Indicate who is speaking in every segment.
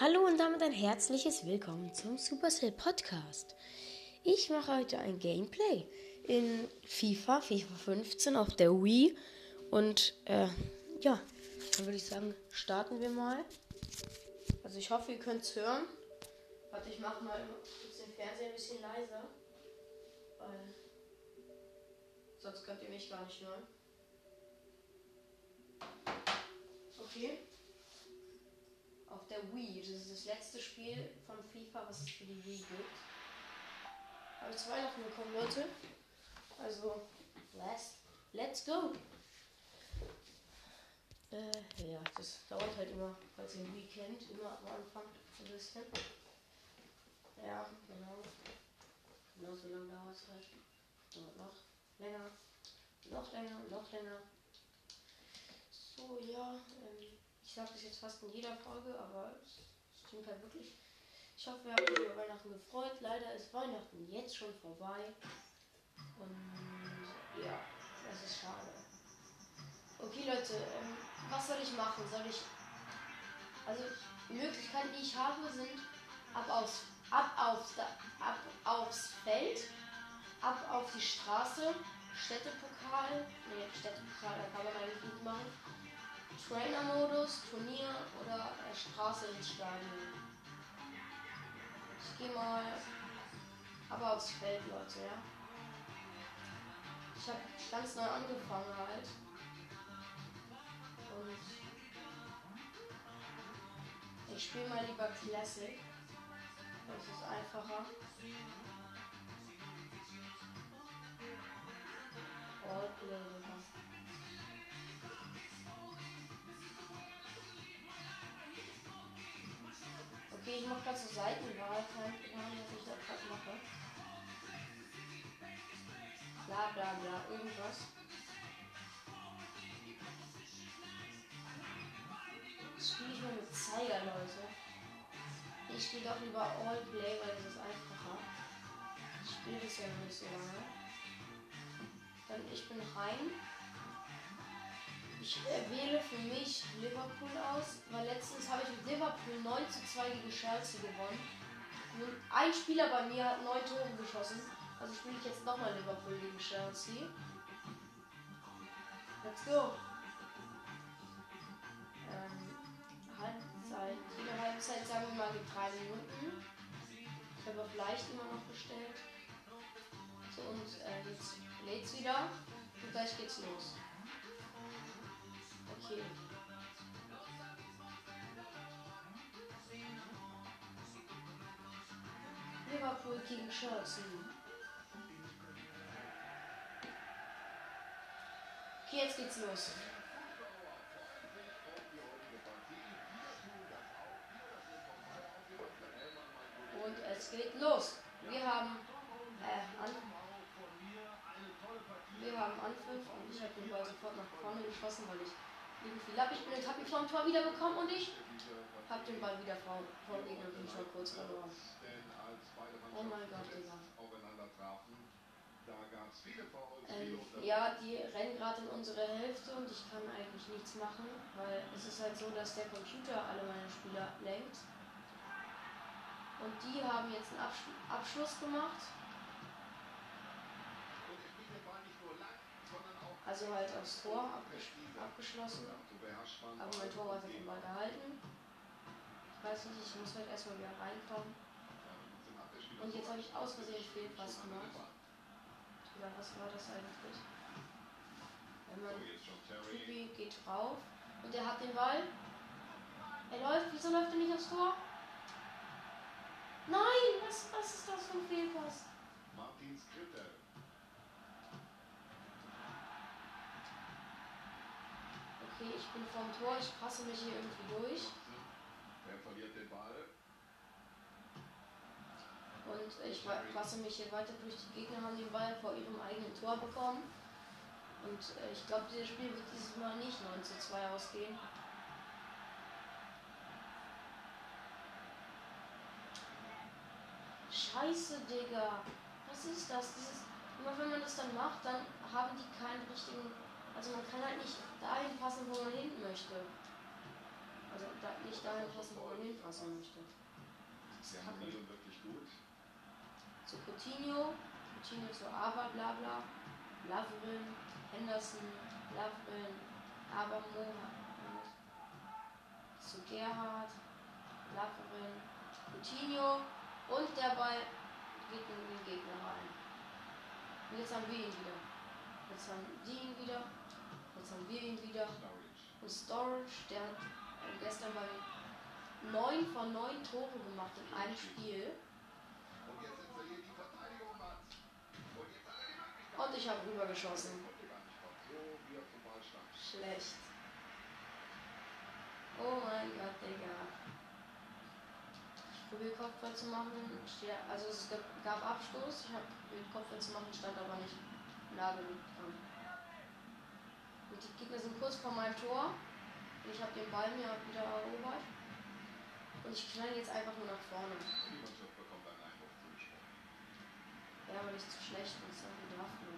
Speaker 1: Hallo und damit ein herzliches Willkommen zum Supercell Podcast. Ich mache heute ein Gameplay in FIFA, FIFA 15 auf der Wii. Und äh, ja, dann würde ich sagen, starten wir mal. Also ich hoffe, ihr könnt es hören. Warte, ich mache mal den Fernseher ein bisschen leiser. Weil sonst könnt ihr mich gar nicht hören. Okay auf der Wii. Das ist das letzte Spiel von FIFA, was es für die Wii gibt. Habe zu Weihnachten bekommen, Leute. Also, let's, let's go. Äh, ja, das dauert halt immer, falls ihr Wii kennt, immer am Anfang ein bisschen. Ja, genau. Genau so lange dauert es halt. Dauert noch länger, noch länger, noch länger. So, ja, ähm, ich sage das jetzt fast in jeder Folge, aber es stimmt halt wirklich. Ich hoffe, wir haben euch über Weihnachten gefreut. Leider ist Weihnachten jetzt schon vorbei. Und ja, das ist schade. Okay, Leute, ähm, was soll ich machen? Soll ich. Also, die Möglichkeiten, die ich habe, sind ab aufs, ab aufs, ab aufs Feld, ab auf die Straße, Städtepokal. Ne, Städtepokal, da kann man eigentlich nicht machen Trainer-Modus, Turnier oder Straße ins Stadion. Ich gehe mal aber aufs Feld, Leute, ja. Ich habe ganz neu angefangen halt. Und ich spiele mal lieber Classic. Das ist einfacher. Roleplay, ich mache gerade so Seitenwahl. Keine Ahnung, was ich da gerade mache. Bla bla bla, irgendwas. Spiele ich mal mit Zeiger, Leute. Ich spiele doch lieber All-Play, weil das ist einfacher. Ich spiele das ja noch nicht so lange. Dann ich bin rein. Ich äh, wähle für mich Liverpool aus, weil letztens habe ich mit Liverpool 9 zu 2 gegen Chelsea gewonnen. Nun, ein Spieler bei mir hat 9 Tore geschossen. Also spiele ich jetzt nochmal Liverpool gegen Chelsea. Let's go. Ähm, Halbzeit. Jede Halbzeit sagen wir mal mit 3 Minuten. Ich habe auf leicht immer noch bestellt. So, und äh, jetzt lädt's wieder. Und gleich geht's los. Okay. Liverpool gegen Chelsea. Okay, jetzt geht's los. Und es geht los. Wir haben äh, an wir haben Anpfiff und ich habe den Ball sofort nach vorne geschossen, weil ich irgendwie lappig bin. Jetzt habe ich vom Tor wieder bekommen und ich habe den Ball wieder vor, vor Gegner bin schon kurz verloren. Oh mein Gott, Digga. Ähm, ja, die rennen gerade in unsere Hälfte und ich kann eigentlich nichts machen, weil es ist halt so, dass der Computer alle meine Spieler lenkt. Und die haben jetzt einen Absch Abschluss gemacht. Also halt aufs Tor abgesch abgeschlossen. Aber mein Tor hat den Ball gehalten. Ich weiß nicht, ich muss halt erstmal wieder reinkommen. Und jetzt habe ich aus Versehen Fehlpass gemacht. Oder was war das eigentlich? Wenn man Creepy geht drauf und er hat den Ball. Er läuft, wieso läuft er nicht aufs Tor? Nein, was, was ist das für ein Fehlpass? Martin Skritter. Okay, ich bin vom Tor, ich passe mich hier irgendwie durch.
Speaker 2: Wer verliert den Ball?
Speaker 1: Und ich passe mich hier weiter durch. Die Gegner haben den Ball vor ihrem eigenen Tor bekommen. Und äh, ich glaube, dieses Spiel wird dieses Mal nicht 9 zu 2 ausgehen. Scheiße, Digga. Was ist das? Dieses, immer wenn man das dann macht, dann haben die keinen richtigen also man kann halt nicht dahin passen, wo man hinten möchte. Also nicht dahin passen, wo man hinpassen möchte. ist
Speaker 2: Sie haben. Leon wirklich gut.
Speaker 1: Zu Coutinho, Coutinho zu Ava, bla bla, Lavrin, Henderson, Lavrin, Abermo, zu Gerhard, Lavrin, Coutinho und der Ball geht in den Gegner rein. Und jetzt haben wir ihn wieder. Jetzt haben die ihn wieder. Jetzt haben wir ihn wieder. Und Storage, der hat äh, gestern bei 9 von 9 Tore gemacht in einem Spiel.
Speaker 2: Und
Speaker 1: ich habe rübergeschossen.
Speaker 2: Er.
Speaker 1: Schlecht. Oh mein Gott, Digga. Ich probiere Kopfball zu machen. Also es gab- gab Abstoß. Ich habe probiert Kopfball zu machen, stand aber nicht nah genug dran. Und die Gegner sind kurz vor meinem Tor. Und ich habe den Ball mir wieder erobert. Und ich knall jetzt einfach nur nach vorne.
Speaker 2: Die Mannschaft bekommt einen Einwurf zugesprochen.
Speaker 1: Ja, weil ich zu schlecht bin. Sorry dafür.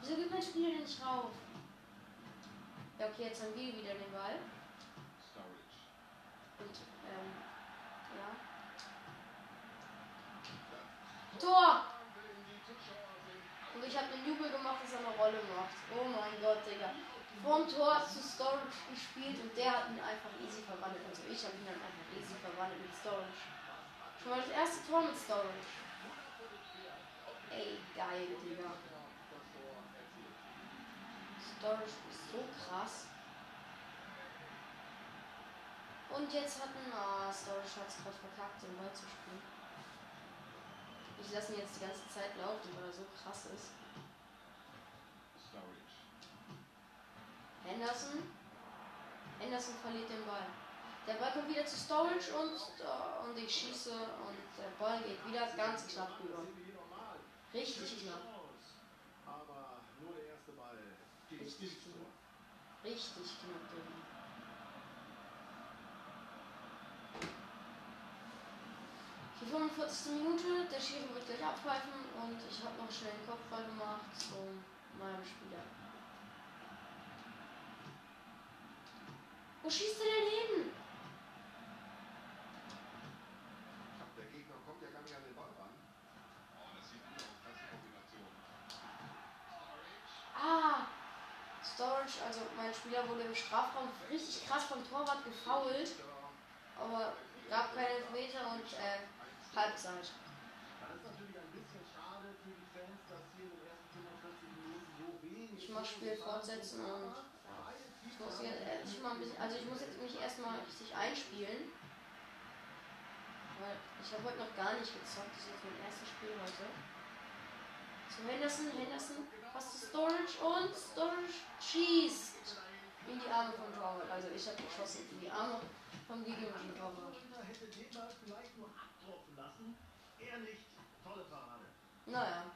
Speaker 1: Wieso geht mein Spieler denn nicht rauf? Ja, okay, jetzt haben wir wieder den Ball. Und, ähm, ja. Tor! Und ich habe den Jubel gemacht, dass er eine Rolle macht. Oh mein Gott. Vom Tor zu Storage gespielt und der hat ihn einfach easy verwandelt. Also ich habe ihn dann einfach easy verwandelt mit Storage. Schon mal das erste Tor mit Storage. Ey, geil, Digga. Storage ist so krass. Und jetzt hat ein ah, Storage hat es gerade verkackt, den Ball zu spielen. Ich lasse ihn jetzt die ganze Zeit laufen, weil er so krass ist. Henderson. Henderson verliert den Ball. Der Ball kommt wieder zu Storage und, äh, und ich schieße und der Ball geht wieder ganz knapp rüber. Richtig knapp.
Speaker 3: Aber nur der erste Ball.
Speaker 1: Richtig knapp. Richtig knapp, Digga. Die 45. Minute, der Schiri wird gleich abpfeifen und ich habe noch schnell einen Kopfball gemacht zu meinem Spieler. Wo schießt er denn hin?
Speaker 2: Der Gegner kommt ja gar nicht an den Ball ran. Oh, das sieht gut aus. Klasse Kombination.
Speaker 1: Ah! Storage, also mein Spieler wurde im Strafraum richtig krass vom Torwart gefoult, aber gab keine Elfmeter und äh, Halbzeit.
Speaker 3: Das ist natürlich ein bisschen schade für die Fans, dass hier in den ersten 45 Minuten so wenig.
Speaker 1: Ich mach Spiel fortsetzen und ich muss jetzt mal ein bisschen, also ich muss jetzt mich erstmal richtig einspielen. Weil ich habe heute noch gar nicht gezockt, das ist jetzt mein erstes Spiel heute. Zu Henderson, Henderson, was zu Storage und Storage schießt in die Arme vom Torwart. Also ich habe geschossen in die Arme vom gegnerischen Torwart.
Speaker 3: Gegner hätte den Ball vielleicht nur abtropfen lassen. Nicht. Tolle Parade.
Speaker 1: Naja.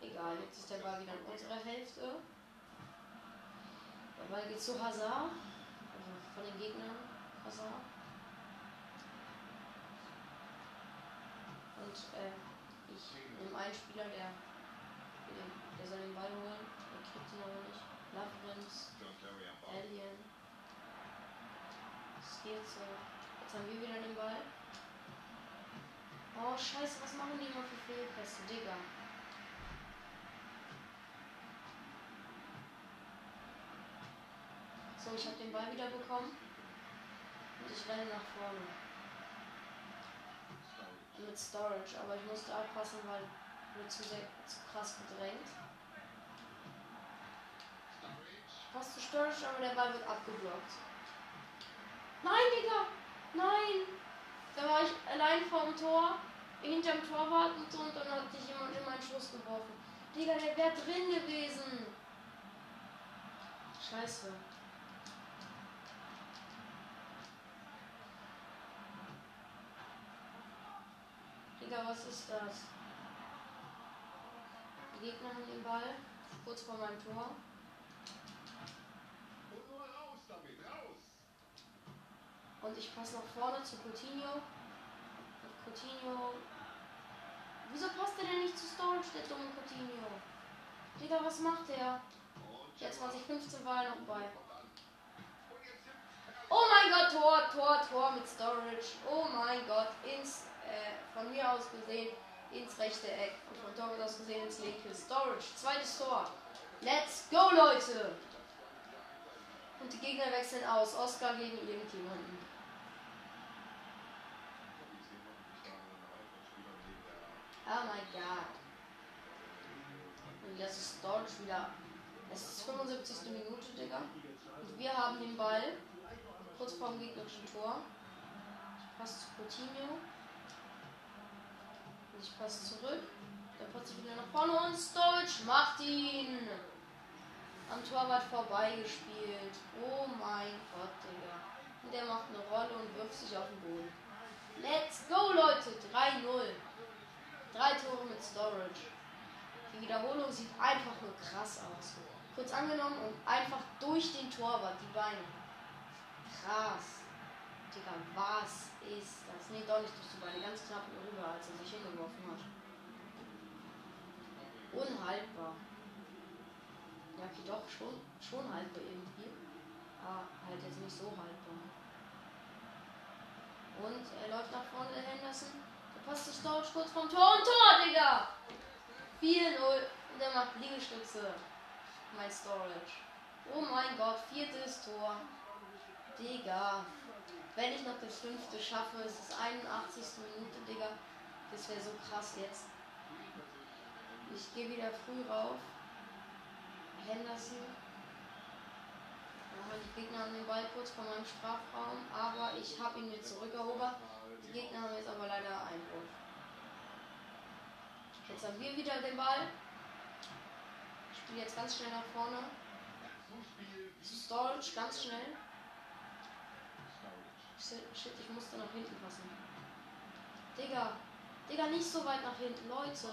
Speaker 1: Egal, jetzt ist der Ball wieder in unserer Hälfte. Der Ball geht zu Hazard. Also von den Gegnern Hazard. Und äh, ich nehme einen Spieler, der, der, soll den Ball holen. Der kriegt ihn aber nicht.
Speaker 2: Ball.
Speaker 1: Alien. Skilze. Jetzt haben wir wieder den Ball. Oh scheiße, was machen die immer für Fehlpässe, Digga? So, ich habe den Ball wieder bekommen. Und ich renne nach vorne. Mit Storage, aber ich musste aufpassen, weil wurde zu, zu krass gedrängt. Fast zu Storage, aber der Ball wird abgeblockt. Nein, Digga! Nein! Da war ich allein vorm Tor, hinterm Torwart und so, und dann hat sich jemand in meinen Schuss geworfen. Digga, der wäre drin gewesen. Scheiße. Digga, was ist das? Die Gegner haben den Ball, kurz vor meinem Tor.
Speaker 2: Und nur raus damit, raus!
Speaker 1: Und ich passe nach vorne zu Coutinho. Und Coutinho. Wieso passt der denn nicht zu Storage, der dumme Coutinho? Digga, was macht der?
Speaker 2: Und
Speaker 1: Ja, 2015 war er noch bei.
Speaker 2: jetzt
Speaker 1: Oh mein Gott, Tor, Tor, Tor mit Storage. Oh mein Gott, ins von mir aus gesehen ins rechte Eck und von Torwart aus gesehen ins linke. Storage, zweites Tor. Let's go, Leute! Und die Gegner wechseln aus. Oscar gegen irgendjemanden. Oh mein Gott. Und jetzt ist Storage wieder. Es ist 75. Minute, Digga. Und wir haben den Ball. Kurz vorm gegnerischen Tor. Ich passe zu Coutinho. Ich passe zurück. Der passt wieder nach vorne und Storage macht ihn. Am Torwart vorbeigespielt. Oh mein Gott, Digga. Und der macht eine Rolle und wirft sich auf den Boden. Let's go, Leute. 3-0. Drei Tore mit Storage. Die Wiederholung sieht einfach nur krass aus. Kurz angenommen und einfach durch den Torwart die Beine. Krass. Digga, was ist das? Nee, doch nicht durch die Beine. Ganz knapp rüber, als er sich hingeworfen hat. Unhaltbar. Ja, okay, doch, schon, schon haltbar irgendwie. Aber halt jetzt nicht so haltbar. Und er läuft nach vorne, der Henderson. Der passt zu Storage kurz vom Tor und Tor, Digga! 4-0. Und er macht Liegestütze. Mein Storage. Oh mein Gott, viertes Tor. Digga. Wenn ich noch das fünfte schaffe, ist es 81. Minute, Digga. Das wäre so krass jetzt. Ich gehe wieder früh rauf. Henderson. Ja, die Gegner haben den Ball kurz vor meinem Strafraum, aber ich habe ihn mir zurückerobert. Die Gegner haben jetzt aber leider Einwurf. Jetzt haben wir wieder den Ball. Ich spiele jetzt ganz schnell nach vorne. Storage, ganz schnell. Shit, ich musste nach hinten passen. Digga. Digga, nicht so weit nach hinten, Leute. Zu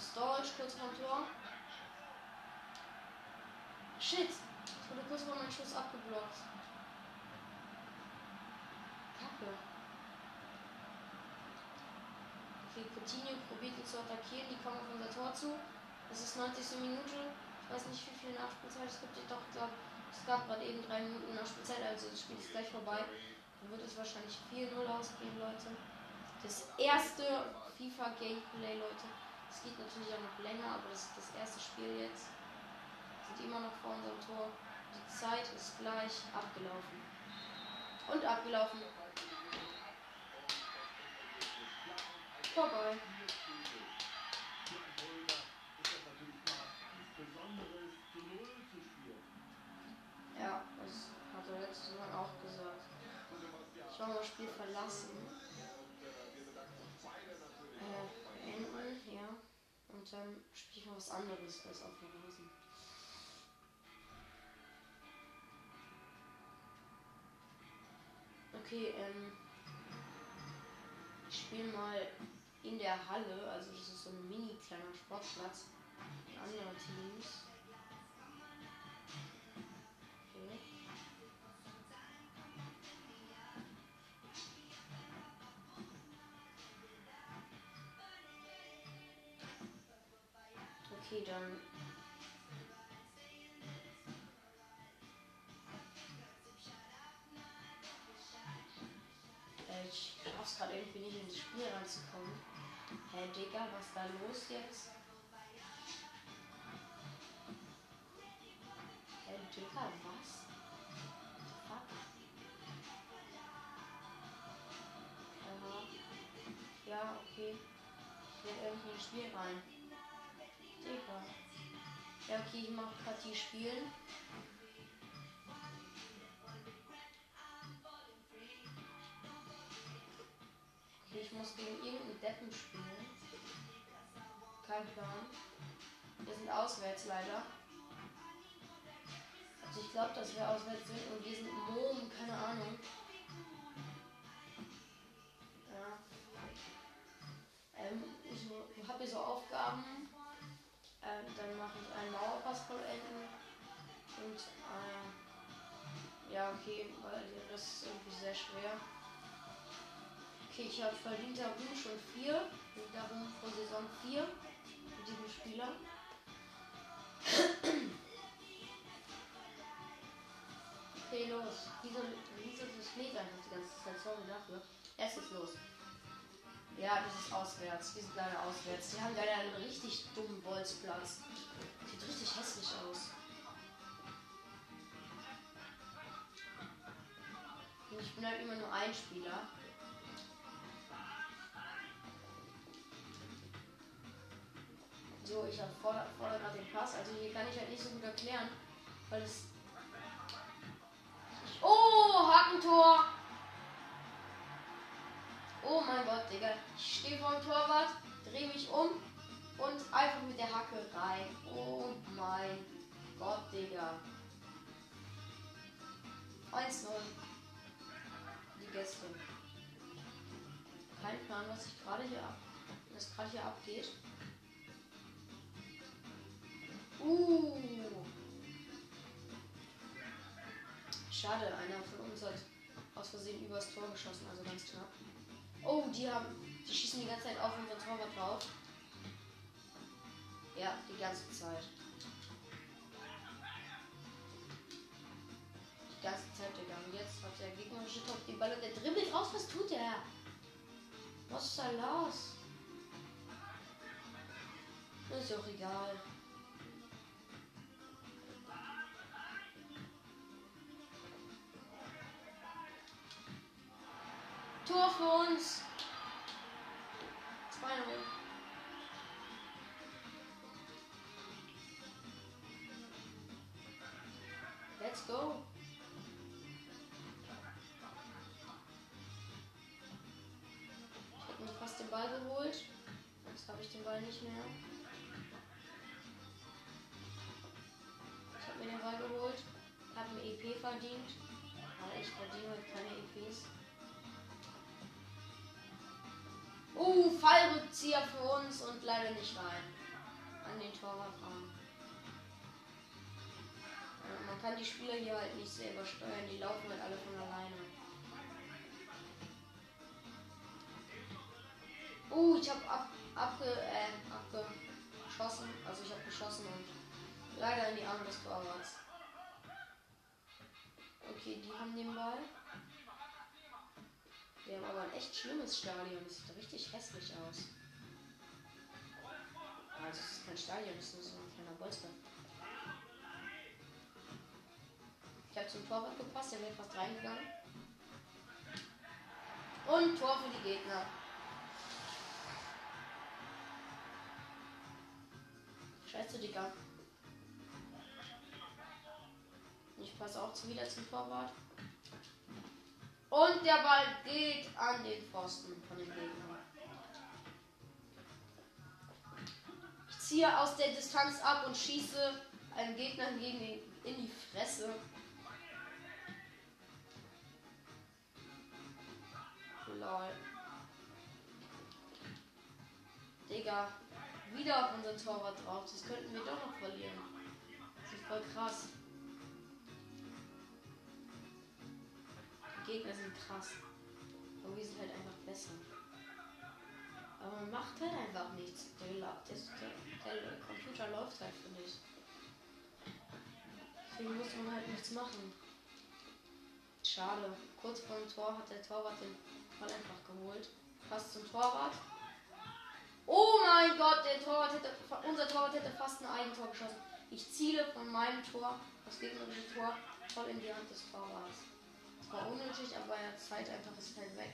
Speaker 1: Storage, kurz vom Tor. Shit. Ich wurde kurz vor meinem Schuss abgeblockt. Kacke. Okay, Coutinho probiert ihn zu attackieren. Die kommen auf unser Tor zu. Es ist 90. Minute. Ich weiß nicht, wie viel Nachspielzeit es gibt. Ich doch, glaube, es gab gerade eben drei Minuten Nachspielzeit. Also das Spiel ist gleich vorbei. Dann wird es wahrscheinlich 4-0 ausgehen, Leute. Das erste FIFA-Gameplay, Leute. Es geht natürlich auch noch länger, aber das ist das erste Spiel jetzt. Wir sind immer noch vor unserem Tor. Die Zeit ist gleich abgelaufen. Und abgelaufen. Vorbei. Ja, das hat er letztes Mal auch gesagt. Ich war mal das Spiel verlassen. Äh, beenden, ja. Und dann spiele ich mal was anderes als auf dem Rasen. Okay, ähm. Ich spiele mal in der Halle, also das ist so ein mini kleiner Sportplatz. Andere Teams. Okay, dann. Äh, Ich schaff's gerade irgendwie nicht ins Spiel reinzukommen. Hä, hey, Digga, was ist da los jetzt? Hä, hey, Digga, was? Fuck. Ja, okay. Ich will irgendwie ins Spiel rein. Digga. Ja, okay, ich mach Partie spielen. Okay, ich muss gegen irgendeinen Deppen spielen. Kein Plan. Wir sind auswärts leider. Also ich glaube, dass wir auswärts sind und wir sind Mom, keine Ahnung. Ja. Ähm, ich habe hier so Aufgaben. Ähm, dann mache ich einen Mauerpass vollenden. Und äh, ja, okay, weil das ist irgendwie sehr schwer. Okay, ich habe verdienter Ruhm schon 4. Darum von Saison 4 mit diesem Spieler. okay, los. Wieso, wieso das einfach die ganze Zeit? Sorry dafür. Jetzt geht's los. Ja, das ist auswärts. Wir sind leider auswärts. Die haben leider einen richtig dummen Bolzplatz. Sieht richtig hässlich aus. Und ich bin halt immer nur ein Spieler. So, ich habe vorher gerade den Pass. Also hier kann ich halt nicht so gut erklären, weil es. Oh, Hackentor! Oh mein Gott, Digga. Ich stehe vor dem Torwart, drehe mich um und einfach mit der Hacke rein. Oh mein Gott, Digga. 1-0. Die Gäste. Kein Plan, was ich gerade hier ab. Was gerade hier abgeht. Uh. Schade, einer von uns hat aus Versehen übers Tor geschossen, also ganz knapp. Oh, die haben. Die schießen die ganze Zeit auf unser Torwart drauf. Ja, die ganze Zeit. Die ganze Zeit, Digga. Und jetzt hat der gegnerische Top die Balle. Der dribbelt raus. Was tut der? Was ist da los? Ist auch egal. Tor für uns. 2-0. Let's go. Ich habe mir fast den Ball geholt. Jetzt habe ich den Ball nicht mehr. Ich habe mir den Ball geholt. Habe mir EP verdient. Aber ich verdiene heute keine EPs. Fallrückzieher für uns und leider nicht rein. An den Torwart ran. Ja, man kann die Spieler hier halt nicht selber steuern, die laufen halt alle von alleine. Uh, ich habe ab, abge, äh, abgeschossen. Also ich habe geschossen und leider in die Arme des Torwarts. Okay, die haben den Ball. Wir haben aber ein echt schlimmes Stadion. Das sieht richtig hässlich aus. Also es ist kein Stadion, es ist nur so ein kleiner Bolzplatz. Ich habe zum Torwart gepasst, der wäre fast reingegangen. Und Tor für die Gegner. Scheiße, Digga. Ich passe auch wieder zum Torwart. Und der Ball geht an den Pfosten von dem Gegner. Ich ziehe aus der Distanz ab und schieße einen Gegner hingegen in die Fresse. Lol. Digga, wieder auf unser Torwart drauf. Das könnten wir doch noch verlieren. Das ist voll krass. Gegner sind krass. Aber wir sind halt einfach besser. Aber man macht halt einfach nichts. Der, der, der Computer läuft halt für dich. Deswegen muss man halt nichts machen. Schade. Kurz vor dem Tor hat der Torwart den Ball einfach geholt. Fast zum Torwart. Oh mein Gott, der Torwart hätte, unser Torwart hätte fast ein Eigentor geschossen. Ich ziele von meinem Tor, das gegnerische Tor, voll in die Hand des Torwarts. Das war unnötig, aber er Zeit einfach ist halt weg.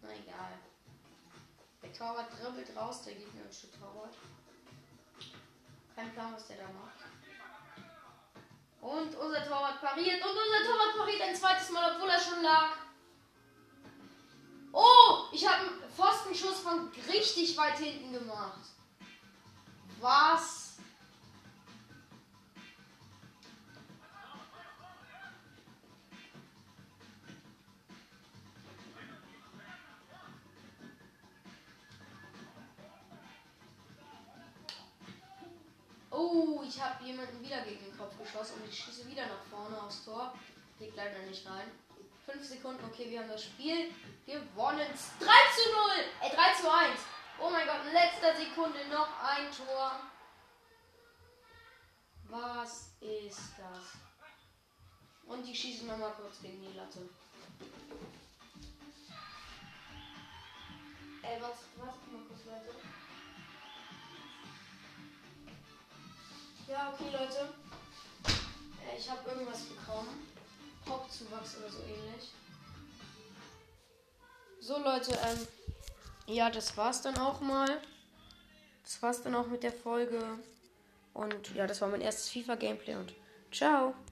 Speaker 1: Na egal. Der Torwart dribbelt raus, der gegnerische Torwart. Kein Plan, was der da macht. Und unser Torwart pariert und unser Torwart pariert ein zweites Mal, obwohl er schon lag. Oh, ich habe einen Pfostenschuss von richtig weit hinten gemacht. Was? Jemanden wieder gegen den Kopf geschossen und ich schieße wieder nach vorne aufs Tor. Geht leider nicht rein. 5 Sekunden, okay, wir haben das Spiel gewonnen. 3 zu 0, äh 3 zu 1. Oh mein Gott, in letzter Sekunde noch ein Tor. Was ist das? Und die schießen nochmal kurz gegen die Latte. Ey, was, was, mal kurz, Leute. Ja, okay, Leute. Äh, ich habe irgendwas bekommen. Hauptzuwachs oder so ähnlich. So, Leute, ähm, ja, das war's dann auch mal. Das war's dann auch mit der Folge. Und ja, das war mein erstes FIFA-Gameplay und ciao.